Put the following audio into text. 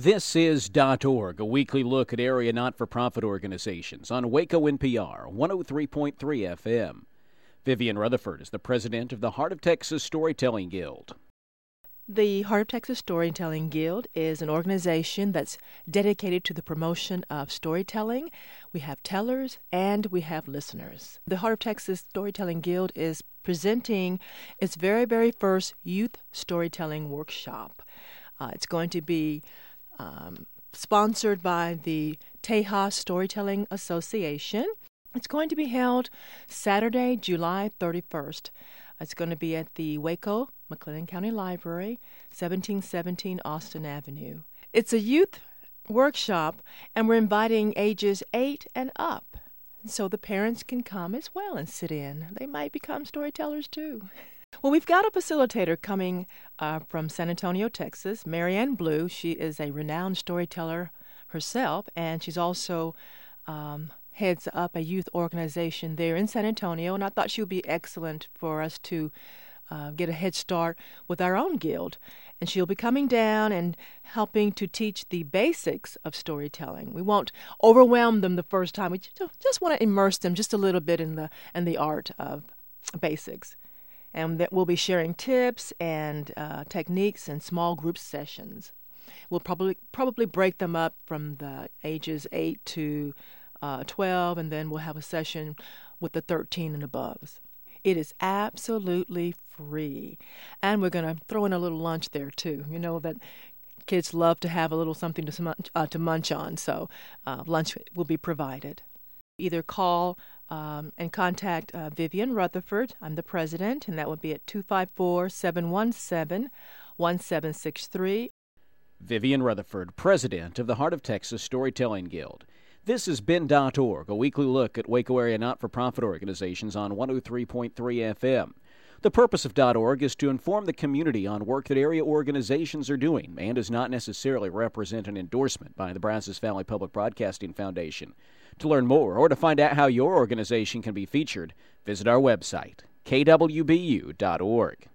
This is .org, a weekly look at area not-for-profit organizations on Waco NPR 103.3 FM. Vivian Rutherford is the president of the Heart of Texas Storytelling Guild. The Heart of Texas Storytelling Guild is an organization that's dedicated to the promotion of storytelling. We have tellers and we have listeners. The Heart of Texas Storytelling Guild is presenting its very, very first youth storytelling workshop. Uh, it's going to be um, sponsored by the Tejas Storytelling Association. It's going to be held Saturday, July 31st. It's going to be at the Waco McLennan County Library, 1717 Austin Avenue. It's a youth workshop, and we're inviting ages 8 and up. So the parents can come as well and sit in. They might become storytellers too. Well, we've got a facilitator coming uh, from San Antonio, Texas, Marianne Blue. She is a renowned storyteller herself, and she's also um, heads up a youth organization there in San Antonio. And I thought she would be excellent for us to uh, get a head start with our own guild. And she'll be coming down and helping to teach the basics of storytelling. We won't overwhelm them the first time. We just want to immerse them just a little bit in the in the art of basics and that we'll be sharing tips and uh, techniques and small group sessions. We'll probably probably break them up from the ages eight to uh, twelve, and then we'll have a session with the thirteen and above. It is absolutely free, and we're going to throw in a little lunch there too. You know that kids love to have a little something to munch, uh, to munch on, so uh, lunch will be provided. Either call um, and contact uh, Vivian Rutherford. I'm the president, and that would be at 254 717 1763. Vivian Rutherford, president of the Heart of Texas Storytelling Guild. This is Ben.org, a weekly look at Waco area not for profit organizations on 103.3 FM. The purpose of .org is to inform the community on work that area organizations are doing and does not necessarily represent an endorsement by the Brazos Valley Public Broadcasting Foundation. To learn more or to find out how your organization can be featured, visit our website, kwbu.org.